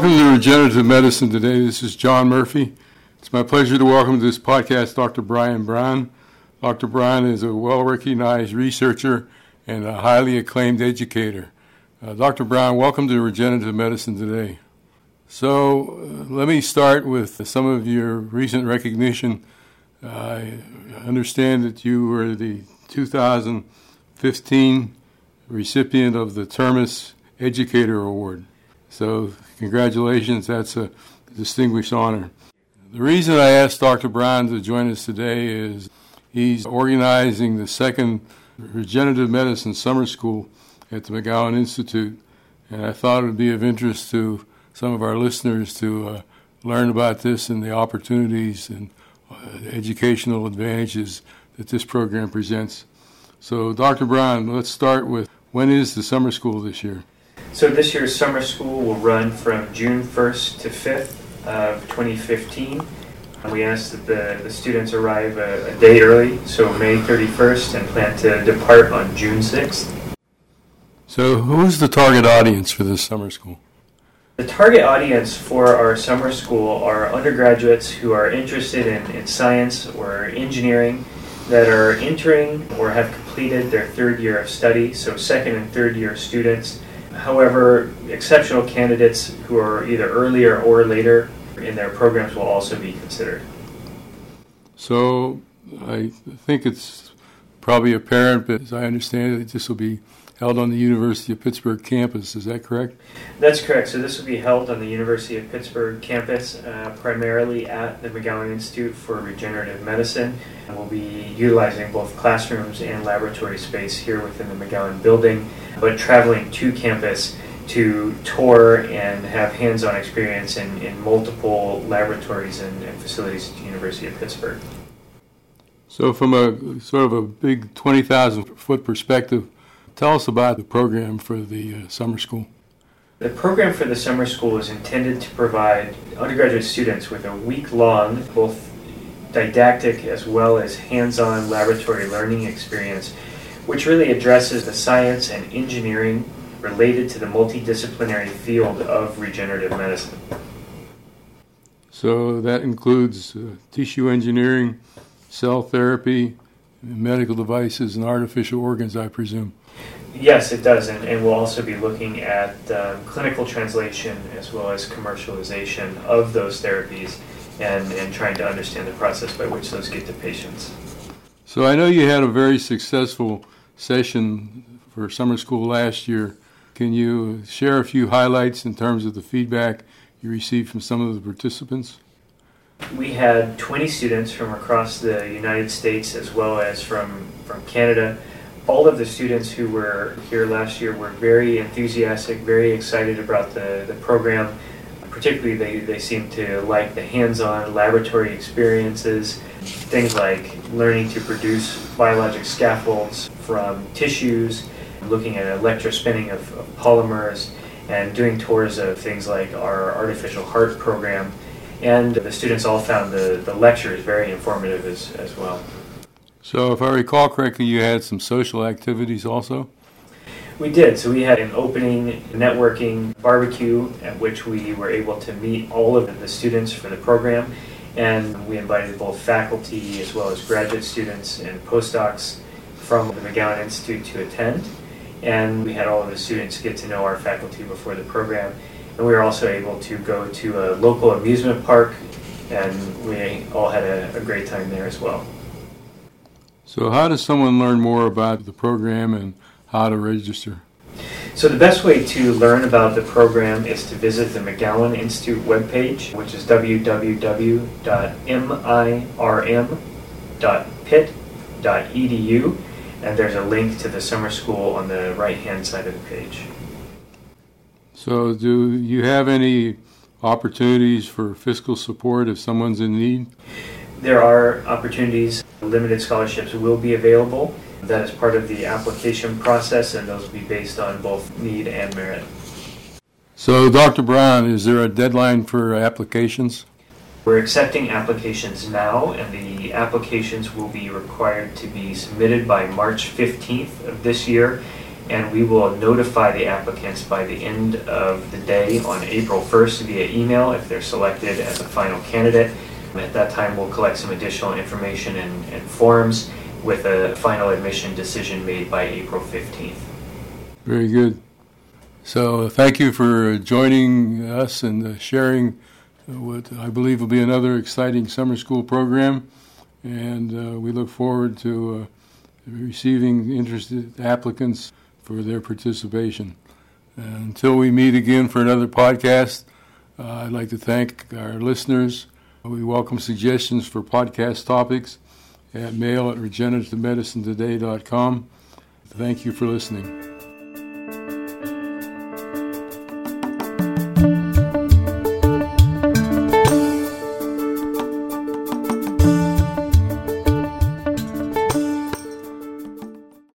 welcome to Regenerative Medicine today. This is John Murphy. It's my pleasure to welcome to this podcast Dr. Brian Brown. Dr. Brown is a well recognized researcher and a highly acclaimed educator. Uh, Dr. Brown, welcome to Regenerative Medicine today. So, uh, let me start with some of your recent recognition. I understand that you were the 2015 recipient of the Termis Educator Award. So, congratulations, that's a distinguished honor. The reason I asked Dr. Brown to join us today is he's organizing the second regenerative medicine summer school at the McGowan Institute, and I thought it would be of interest to some of our listeners to uh, learn about this and the opportunities and uh, educational advantages that this program presents. So, Dr. Brown, let's start with when is the summer school this year? So this year's summer school will run from June 1st to 5th of 2015. We ask that the, the students arrive a, a day early, so May 31st, and plan to depart on June 6th. So, who is the target audience for this summer school? The target audience for our summer school are undergraduates who are interested in, in science or engineering that are entering or have completed their third year of study, so second and third year students However, exceptional candidates who are either earlier or later in their programs will also be considered. So I think it's probably apparent, but as I understand it, this will be held on the University of Pittsburgh campus. Is that correct? That's correct. So this will be held on the University of Pittsburgh campus, uh, primarily at the McGowan Institute for Regenerative Medicine. And we'll be utilizing both classrooms and laboratory space here within the McGowan building, but traveling to campus to tour and have hands-on experience in, in multiple laboratories and, and facilities at the University of Pittsburgh. So from a sort of a big 20,000 foot perspective, Tell us about the program for the uh, summer school. The program for the summer school is intended to provide undergraduate students with a week long, both didactic as well as hands on laboratory learning experience, which really addresses the science and engineering related to the multidisciplinary field of regenerative medicine. So that includes uh, tissue engineering, cell therapy, medical devices, and artificial organs, I presume. Yes, it does, and, and we'll also be looking at um, clinical translation as well as commercialization of those therapies and, and trying to understand the process by which those get to patients. So I know you had a very successful session for summer school last year. Can you share a few highlights in terms of the feedback you received from some of the participants? We had 20 students from across the United States as well as from, from Canada all of the students who were here last year were very enthusiastic, very excited about the, the program. Particularly, they, they seemed to like the hands on laboratory experiences, things like learning to produce biologic scaffolds from tissues, looking at electrospinning of, of polymers, and doing tours of things like our artificial heart program. And the students all found the, the lectures very informative as, as well. So, if I recall correctly, you had some social activities also? We did. So, we had an opening networking barbecue at which we were able to meet all of the students for the program. And we invited both faculty as well as graduate students and postdocs from the McGowan Institute to attend. And we had all of the students get to know our faculty before the program. And we were also able to go to a local amusement park, and we all had a, a great time there as well. So, how does someone learn more about the program and how to register? So, the best way to learn about the program is to visit the McGowan Institute webpage, which is www.mirm.pitt.edu, and there's a link to the summer school on the right hand side of the page. So, do you have any opportunities for fiscal support if someone's in need? There are opportunities, limited scholarships will be available. That is part of the application process, and those will be based on both need and merit. So, Dr. Brown, is there a deadline for applications? We're accepting applications now, and the applications will be required to be submitted by March 15th of this year, and we will notify the applicants by the end of the day on April 1st via email if they're selected as a final candidate. At that time, we'll collect some additional information and, and forms with a final admission decision made by April 15th. Very good. So, thank you for joining us and uh, sharing what I believe will be another exciting summer school program. And uh, we look forward to uh, receiving interested applicants for their participation. And until we meet again for another podcast, uh, I'd like to thank our listeners. We welcome suggestions for podcast topics at mail at regenerativemedicinetoday.com. Thank you for listening.